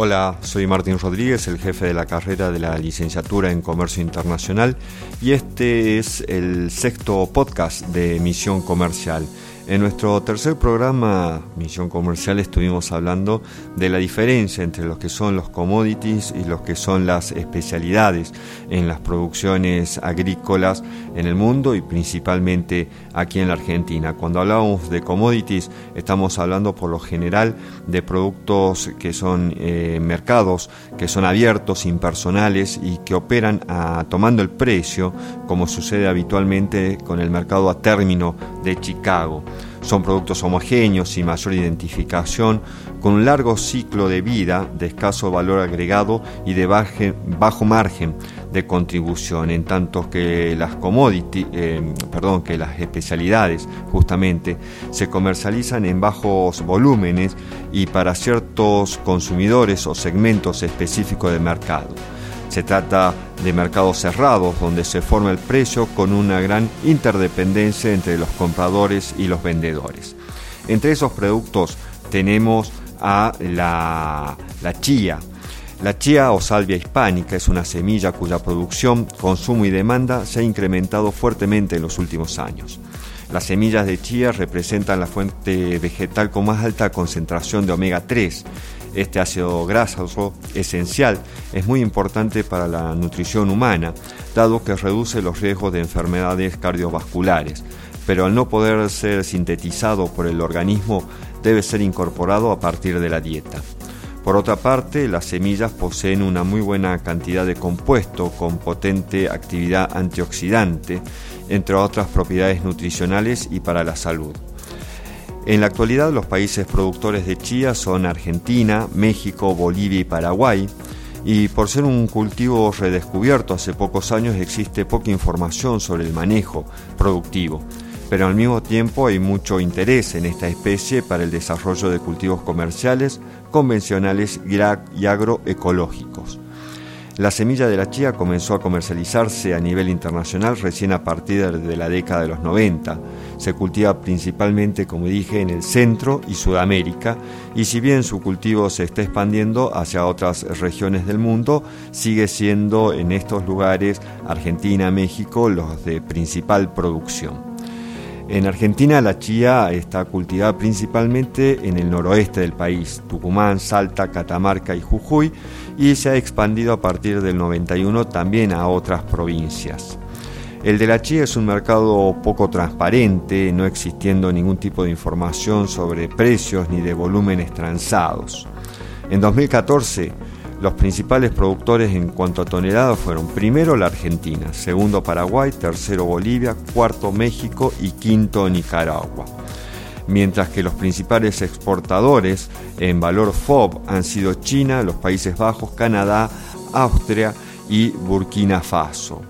Hola, soy Martín Rodríguez, el jefe de la carrera de la licenciatura en Comercio Internacional y este es el sexto podcast de Misión Comercial. En nuestro tercer programa, Misión Comercial, estuvimos hablando de la diferencia entre lo que son los commodities y lo que son las especialidades en las producciones agrícolas en el mundo y principalmente aquí en la Argentina. Cuando hablamos de commodities, estamos hablando por lo general de productos que son eh, mercados, que son abiertos, impersonales y que operan a, tomando el precio, como sucede habitualmente con el mercado a término de Chicago. Son productos homogéneos y mayor identificación, con un largo ciclo de vida, de escaso valor agregado y de bajo margen de contribución, en tanto que las commodities, eh, perdón, que las especialidades justamente se comercializan en bajos volúmenes y para ciertos consumidores o segmentos específicos de mercado. Se trata de mercados cerrados donde se forma el precio con una gran interdependencia entre los compradores y los vendedores. Entre esos productos tenemos a la, la chía. La chía o salvia hispánica es una semilla cuya producción, consumo y demanda se ha incrementado fuertemente en los últimos años. Las semillas de chía representan la fuente vegetal con más alta concentración de omega 3 este ácido grasoso esencial es muy importante para la nutrición humana, dado que reduce los riesgos de enfermedades cardiovasculares, pero al no poder ser sintetizado por el organismo debe ser incorporado a partir de la dieta. Por otra parte, las semillas poseen una muy buena cantidad de compuesto con potente actividad antioxidante, entre otras propiedades nutricionales y para la salud. En la actualidad los países productores de chía son Argentina, México, Bolivia y Paraguay, y por ser un cultivo redescubierto hace pocos años existe poca información sobre el manejo productivo, pero al mismo tiempo hay mucho interés en esta especie para el desarrollo de cultivos comerciales, convencionales y agroecológicos. La semilla de la chía comenzó a comercializarse a nivel internacional recién a partir de la década de los 90. Se cultiva principalmente, como dije, en el centro y Sudamérica y si bien su cultivo se está expandiendo hacia otras regiones del mundo, sigue siendo en estos lugares Argentina, México los de principal producción. En Argentina la chía está cultivada principalmente en el noroeste del país, Tucumán, Salta, Catamarca y Jujuy, y se ha expandido a partir del 91 también a otras provincias. El de la chía es un mercado poco transparente, no existiendo ningún tipo de información sobre precios ni de volúmenes transados. En 2014, los principales productores en cuanto a toneladas fueron primero la Argentina, segundo Paraguay, tercero Bolivia, cuarto México y quinto Nicaragua. Mientras que los principales exportadores en valor FOB han sido China, los Países Bajos, Canadá, Austria y Burkina Faso.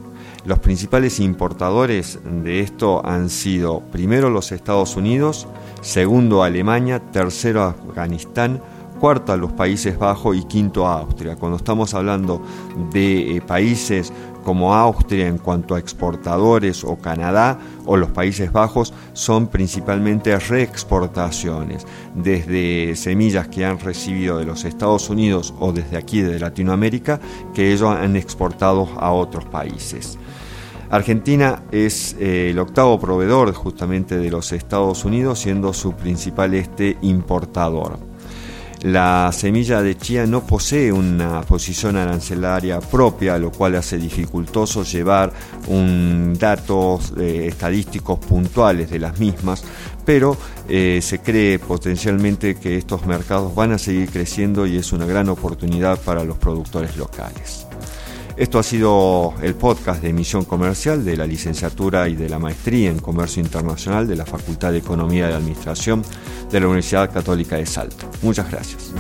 Los principales importadores de esto han sido primero los Estados Unidos, segundo Alemania, tercero Afganistán, cuarta los Países Bajos y quinto Austria. Cuando estamos hablando de eh, países como Austria en cuanto a exportadores o Canadá o los Países Bajos son principalmente reexportaciones, desde semillas que han recibido de los Estados Unidos o desde aquí de Latinoamérica que ellos han exportado a otros países. Argentina es eh, el octavo proveedor justamente de los Estados Unidos, siendo su principal este importador. La semilla de chía no posee una posición arancelaria propia, lo cual hace dificultoso llevar un datos eh, estadísticos puntuales de las mismas, pero eh, se cree potencialmente que estos mercados van a seguir creciendo y es una gran oportunidad para los productores locales. Esto ha sido el podcast de emisión comercial de la licenciatura y de la maestría en comercio internacional de la Facultad de Economía y Administración de la Universidad Católica de Salto. Muchas gracias.